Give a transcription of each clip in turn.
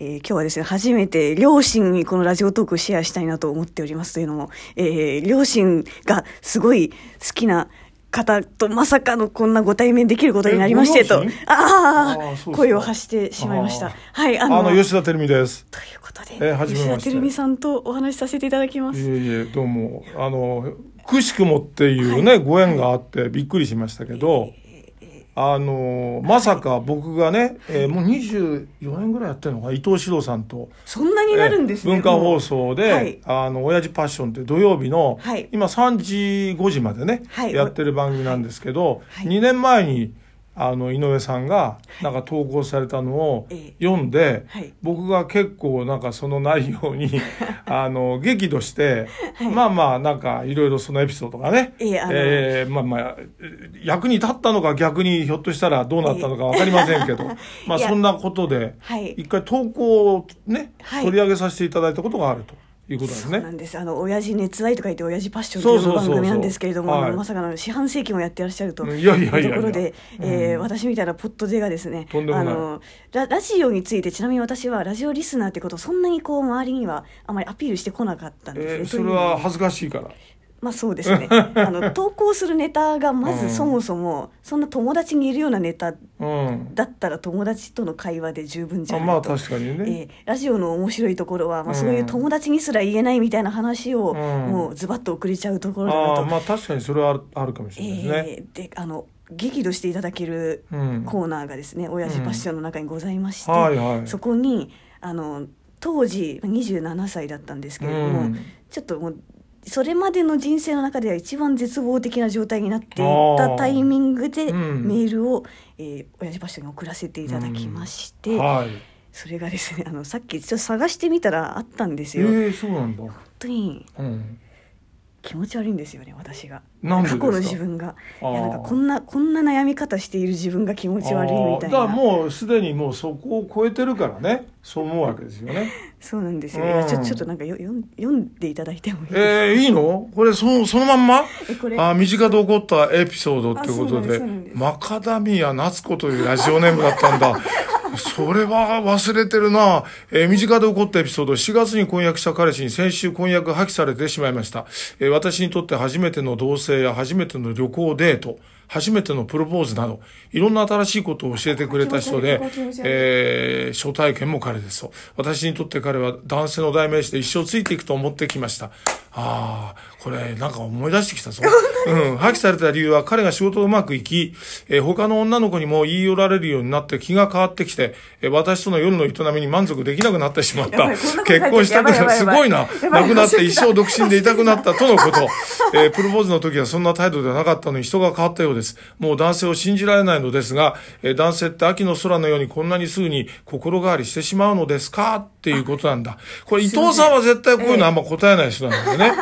えー今日はですね、初めて両親にこのラジオトークをシェアしたいなと思っておりますというのも、えー両親がすごい好きな方とまさかのこんなご対面できることになりましてとああ声を発してしまいました。はい、ああの、の吉田照美です。ということで、えー吉田照美さんとお話しさせていただきます。いえいえどうもあのくしくもっていうね、ご縁があってびっくりしましたけど、あのまさか僕がね、えーもう24年ぐらいやってるのかな伊藤四郎さんと。そんなになるんですね。文化放も送で、はいあの親父パッションって土曜日の、はい今3時5時までね、はいやってる番組なんですけど、はい2年前にあの井上さんがなんか投稿されたのをええ。読んで、はい。僕が結構なんかその内容に あの激怒して、はい。まあまあなんかいろいろそのエピソードがね、ええあのえーまあまあ役に立ったのか逆にひょっとしたらどうなったのかわかりませんけど、まあそんなことではい。一回投稿をね、はい。取り上げさせていただいたことがあるということですそうなね。んです。あの、親父熱愛とか言って、親父パッションという番組なんですけれども、まさかの四半世紀もやってらっしゃるというところで、私みたいなポット勢がですね、あのラ、ラジオについて、ちなみに私はラジオリスナーってことをそんなにこう、周りにはあまりアピールしてこなかったんですね。えーそれは恥ずかしいから。まあそうですね。あの、投稿するネタがまうんずそもそも、そんな友達にいるようなネタうん。だったら友達との会話で十分じゃあないと。まあ確かにね。えーラジオの面白いところは、まあ、うんそういう友達にすら言えないみたいな話を、うんもうズバッと送れちゃうところだなと。ああまあ確かにそれはあるあるかもしれないですね。えーであの激怒していただけるうんコーナーがですね、親父パッションの中にございまして、はいはいそこにあの当時27歳だったんですけれども、うんちょっともうそれまでの人生の中では一番絶望的な状態になっていたタイミングでメうんールを、えー親父パッションに送らせていただきまして、はい。それがですねあのさっきちょっと探してみたらあったんですえよ。本えそうなんだ。当にうん。気持ち悪いんですよね私が。過去の自分が。いやなんかこんなこんな悩み方している自分が気持ち悪いみたいあーだからなもうすでにもうそこを超えてるからね。そう思うわけですよね。そうなんですよ、うん。ちょちょっとなんかよ読ん読んでいただいてもいいですか、えー、いいの？これそのそのまんま？あ身近で起こったエピソードっていうことでマカダミア夏子というラジオネームだったんだ。それは忘れてるな。えー身近で起こったエピソード、4月に婚約した彼氏に先週婚約破棄されてしまいました。えー私にとって初めての同棲や初めての旅行デート、初めてのプロポーズなど、いろんな新しいことを教えてくれた人でえー初体験も彼ですと。私にとって彼は男性の代名詞で一生ついていくと思ってきました。ああ、これなんか思い出してきたぞ。うん。破棄された理由は彼が仕事をうまくいき、えー他の女の子にも言い寄られるようになって気が変わってきて、えー私との夜の営みに満足できなくなってしまった結婚した時はやばいやばいすごいな。亡くなって一生独身でいたくなったとのこと。えープロポーズの時はそんな態度ではなかったのに人が変わったようです。もう男性を信じられないのですが、えー男性って秋の空のようにこんなにすぐに心変わりしてしまうのですか？っていうことなんだ。これ伊藤さんは絶対こういうのあんま答えない人なんでね。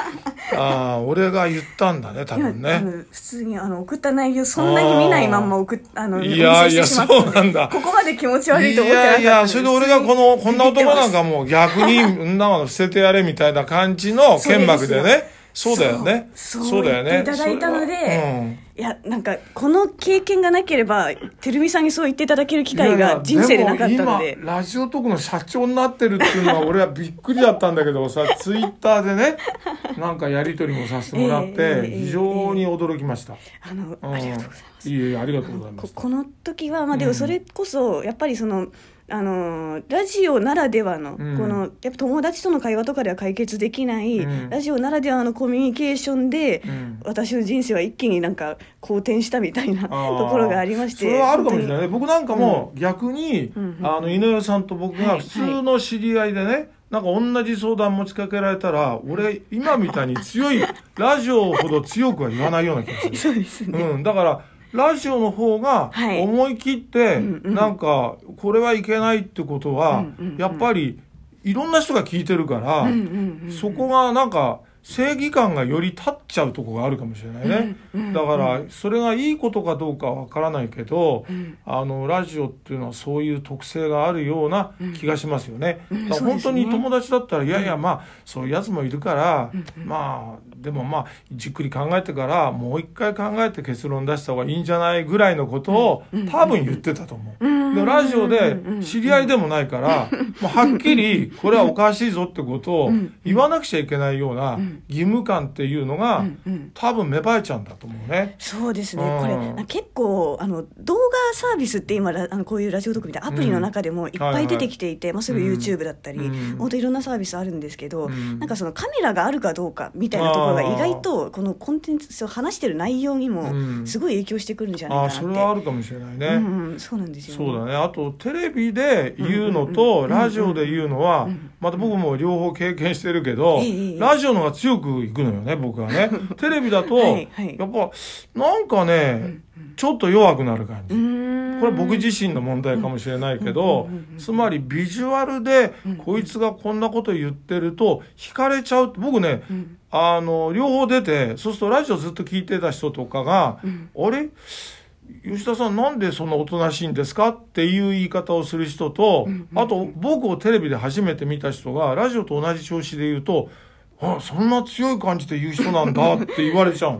ああ、俺が言ったんだね、多分ね。の普通にあの送った内容そんなに見ないまんま送っあのいやいやそうなんだここまで気持ち悪いいと思ってなかったやいや、それで俺がこの、こんな男なんかかもう逆に、んなの捨ててやれみたいな感じの剣幕でね。そうだよね。そうだよね。いただいたので、いやなんかこの経験がなければてるみさんにそう言っていただける機会が人生でなかったので。いラジオトークの社長になってるっていうのは俺はびっくりだったんだけどさツイッターでね なんかやり取りもさせてもらって非常に驚きました、あの、うんありがとうございます。いえいえありがとうございます。ここの時は、まあ、でもそれこそやっぱりその、あのーラジオならではの、うん。このやっぱ友達との会話とかでは解決できない、うん。ラジオならではのコミュニケーションで、うん。私の人生は一気になんか好転したみたいなところがありましてそれはあるかもしれない。本ね僕なんかも逆に、あの井上さんと僕が普通の知り合いでね、なんか同じ相談持ちかけられたら俺今みたいに強い ラジオほど強くは言わないような気がする。そうですね、うん、だからラジオの方がはい。思い切って、なんかこれはいけないってことは、やっぱりいろんな人が聞いてるから、そこがなんか正義感がより立っちゃうとこがあるかもしれないね、うんうんうん。だからそれがいいことかどうかはわからないけど、うん。あのラジオっていうのはそういう特性があるような気がしますよね、うん。だから本当に友達だったら、いやいやまあそういうやつもいるから、まあでもまあじっくり考えてからもう一回考えて結論出した方がいいんじゃないぐらいのことを多分言ってたと思う。うんでラジオで知り合いでもないから、もうはっきりこれはおかしいぞってことを言わなくちゃいけないような義務感っていうのが多分芽生えちゃうんだと思うね。そうですね、うん。これ結構あの動画サービスって今ラあのこういうラジオ特みたいなアプリの中でもいっぱい出てきていて、まあ、すぐ YouTube だったり、うん。本当いろんなサービスあるんですけど、うん。なんかそのカメラがあるかどうかみたいなところが意外とこのコンテンツを話してる内容にもうん。すごい影響してくるんじゃないああ、かなって、それはあるかもしれないね。うんうん、そうなんですよ、そうだね。あと、テレビで言うのと、ラジオで言うのは、また僕も両方経験してるけどええ、ラジオの方が強くいくのよね、僕はね。テレビだと、やっぱ、なんかね、ちょっと弱くなる感じ。これ僕自身の問題かもしれないけど、つまりビジュアルで、こいつがこんなこと言ってると、惹かれちゃう。僕ね、あの、両方出て、そうするとラジオずっと聞いてた人とかが、あれ？吉田さんなんでそんなおとなしいんですかっていう言い方をする人と、あと僕をテレビで初めて見た人がラジオと同じ調子で言うと、あ、そんな強い感じで言う人なんだ って言われちゃう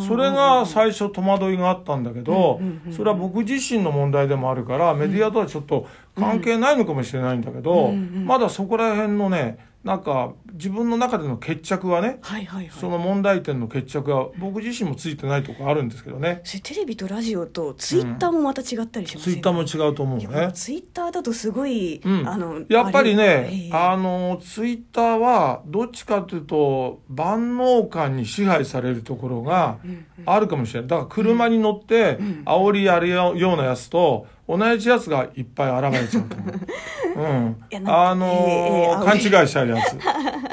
それが最初戸惑いがあったんだけど、それは僕自身の問題でもあるから、メディアとはちょっと関係ないのかもしれないんだけど、まだそこら辺のね、なんか自分の中での決着はね、はいはいはい。その問題点の決着は僕自身もついてないとこあるんですけどね。それテレビとラジオとツイッターもまた違ったりしますツイッターも違うと思うね。ツイッターだとすごい、うん。あのやっぱりねえ、えあの、ツイッターは、どっちかというと、万能感に支配されるところがあるかもしれない。だから車に乗って、煽りやるようなやつと、同じやつがいっぱい現れちゃうと思う。うん。あのええー勘違いしちゃうやつ。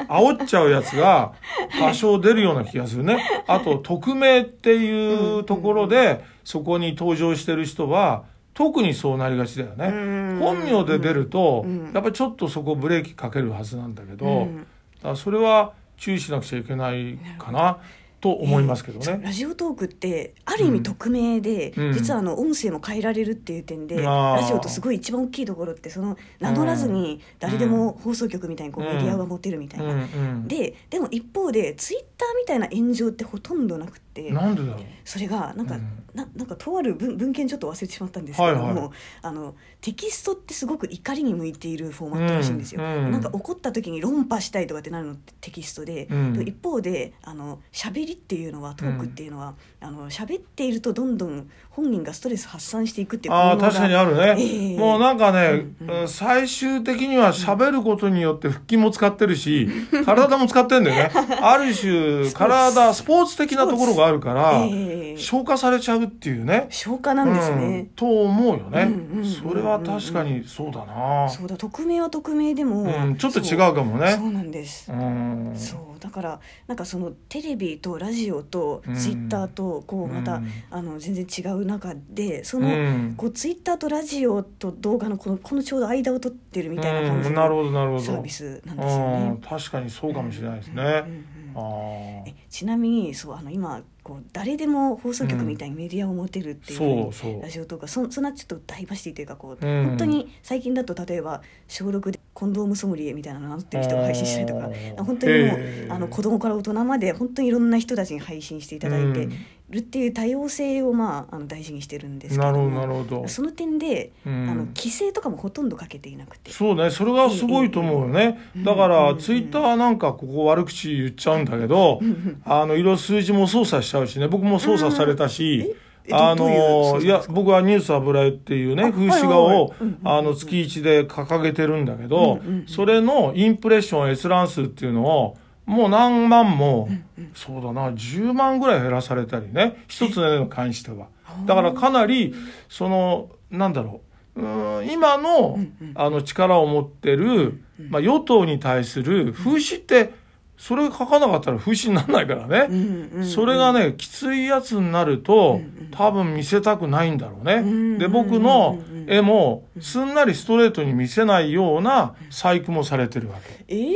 煽っちゃうやつが多少出るような気がするね。あと、匿名っていうところで、そこに登場してる人は、特にそうなりがちだよね。ん。本名で出ると、うん。やっぱりちょっとそこブレーキかけるはずなんだけど、うん。だそれは注意しなくちゃいけないかなと思いますけどね。ラジオトークってある意味匿名で、うん。実はあの音声も変えられるっていう点で、あー。ラジオとすごい一番大きいところってその名乗らずに誰でも放送局みたいにこううん。メディアが持てるみたいな、うん。うん、ででも一方でツイッターみたいな炎上ってほとんどなくてなんでだろう？それがなんか、うん。ななんかとある文文献ちょっと忘れてしまったんですけれども、はいはい。あのテキストってすごく怒りに向いているフォーマットらしいんですよ、うん。うん。なんか怒った時に論破したいとかってなるのってテキストで、一方であの喋りっていうのはトークっていうのは、あの喋っているとどんどん本人がストレス発散していくっていうああ確かにあるね、ええ。もうなんかね、うん最終的には喋ることによって腹筋も使ってるし、体も使ってんだよね。ある種体スポーツ。的なところがあるから、ええ。消化されちゃうっていうね。消化なんですうん。ね、と思うよね、うんうんうんそれは確かにそうだな、そうだ匿名は匿名でも、うん、ちょっと違うかもね。そうなんです、うん。そうだからなんかそのテレビとラジオとうん。ツイッターとこうまた、うん。あの全然違う中でその、うん。こうツイッターとラジオと動画のこのこのちょうど間を取ってるみたいな感じうん、なるのほどなるほど。サービスなんですよね。うん。確かにそうかもしれないですね、うんうんあえちなみにそうあの今こう誰でも放送局みたいにメディアを持てるっていうふうに、そうそう。ラジオとかそそんなちょっとダイバーシティというかこう、うん。本当に最近だと例えば小6でコンドームソムリエみたいなの名乗ってる人が配信したりとかあー。本当にもうへーあの子供から大人まで本当にいろんな人たちに配信していただいてうんるっていう多様性を、まあ、あの大事にしてるんですけなるほどなるほど。その点で、うん。あの規制とかもほとんどかけていなくて。そうねそれがすごいと思うよね、だからツイッターなんかここ悪口言っちゃうんだけど、あのいろいろ数字も操作しちゃうしね。僕も操作されたし、えあのいや僕は「ニュース油絵」っていうねあ風刺画をあの月1で掲げてるんだけど、それのインプレッション閲覧数っていうのをもう何万も、そうだな10万ぐらい減らされたりね。一つの絵に関しては。だからかなりそのなんだろう。うーん今の,、あの力を持ってる、まあ、与党に対する風刺ってそれ書かなかったら風刺にならないからね、それがねきついやつになると、多分見せたくないんだろうね、んで僕の絵もすんなりストレートに見せないような細工もされてるわけ。えー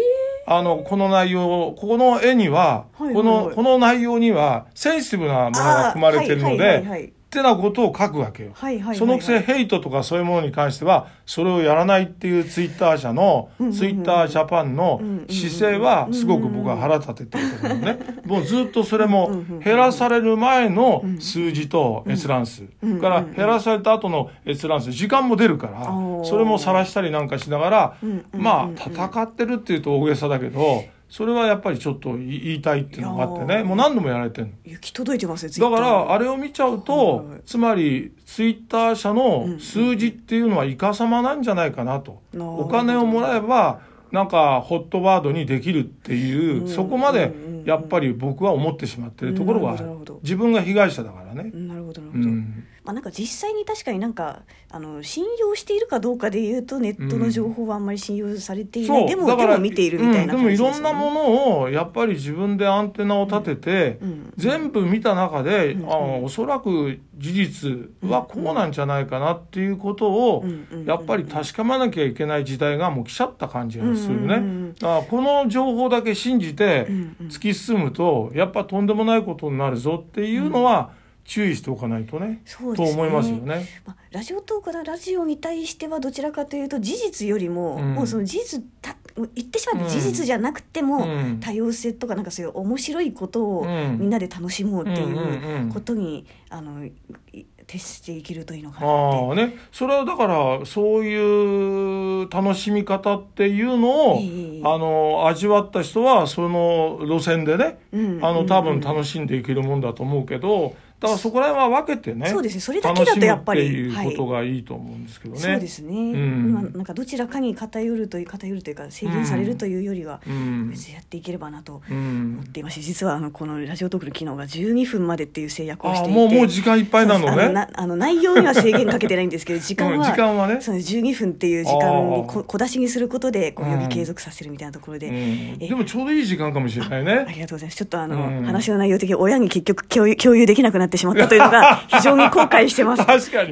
あの、この内容、この絵には、はいはいはい。この、この内容にはセンシティブなものが含まれていはいはいではい、手なことを書くわけよ。はいはいはいはい。そのくせヘイトとかそういうものに関してはそれをやらないっていうツイッター社の、うんうんうんツイッタージャパンの姿勢はすごく僕は腹立ててるところね。もうずっとそれも減らされる前の数字と閲覧数。から減らされた後の閲覧数、時間も出るからそれも晒したりなんかしながらうんうんうん、まあ戦ってるっていうと大げさだけど、それはやっぱりちょっと言いたいっていうのがあってね、もう何度もやられてるの。行き届いてますよ、だからあれ、れを見ちゃうと、はいつまりツイッター社の数字っていうのはイカ様なんじゃないかなと、なるほどお金をもらえばなんかホットワードにできるっていう、うんそこまでうん。うんうんやっぱり僕は思ってしまってるところがある。なるほど自分が被害者だからね。なるほど、なるほど。うんまあ、なんか実際に確かになんかあの信用しているかどうかで言うとネットの情報はあんまり信用されていない、でもでも見ているみたいなうんでもい感じですよね、ろんなものをやっぱり自分でアンテナを立てて、うん。全部見た中で、うん。あおそらく事実はこうなんじゃないかなっていうことを、うんうんやっぱり確かめなきゃいけない時代がもう来ちゃった感じがするね。この情報だけ信じてうんうん。突き進むとやっぱとんでもないことになるぞっていうのは注意しておかないとね、そうですね。と思いますよね。まあ、ラジオトークのラジオに対してはどちらかというと事実よりも、うん。もうその事実た言ってしまって事実じゃなくても、うん。多様性とかなんかそういう面白いことをうん。みんなで楽しもうっていんうんうんうことに、あのい徹していけるといいのかなああね、それはだからそういう楽しみ方っていうのを、ええ。あの味わった人はその路線でね、うん。あの多分楽しんでいけるもんだと思うけどだからそこら辺は分けてねそうですね。それだけだとやっぱりっていうことがいいと思うんですけどね。そうですね、ん。まあ、なんかどちらかに偏るという偏るというか制限されるというよりは、うん。別にやっていければなとう思んっています。し実はあのこのラジオトークの機能が12分までっていう制約をしああて。いてもうもう時間いっぱいなのね。なあの内容には制限かけてないんですけど時間うんは,、時間はね。その12分っていう時間にあこ小出しにすることでこううん。より継続させるみたいなところで、うん。えでもちょうどいい時間かもしれないあね。りがとうございます。ちょっとあの、うん。話の内容的に親に結局共有共有できなくなってしまったというのが非常に後悔してます 確かに。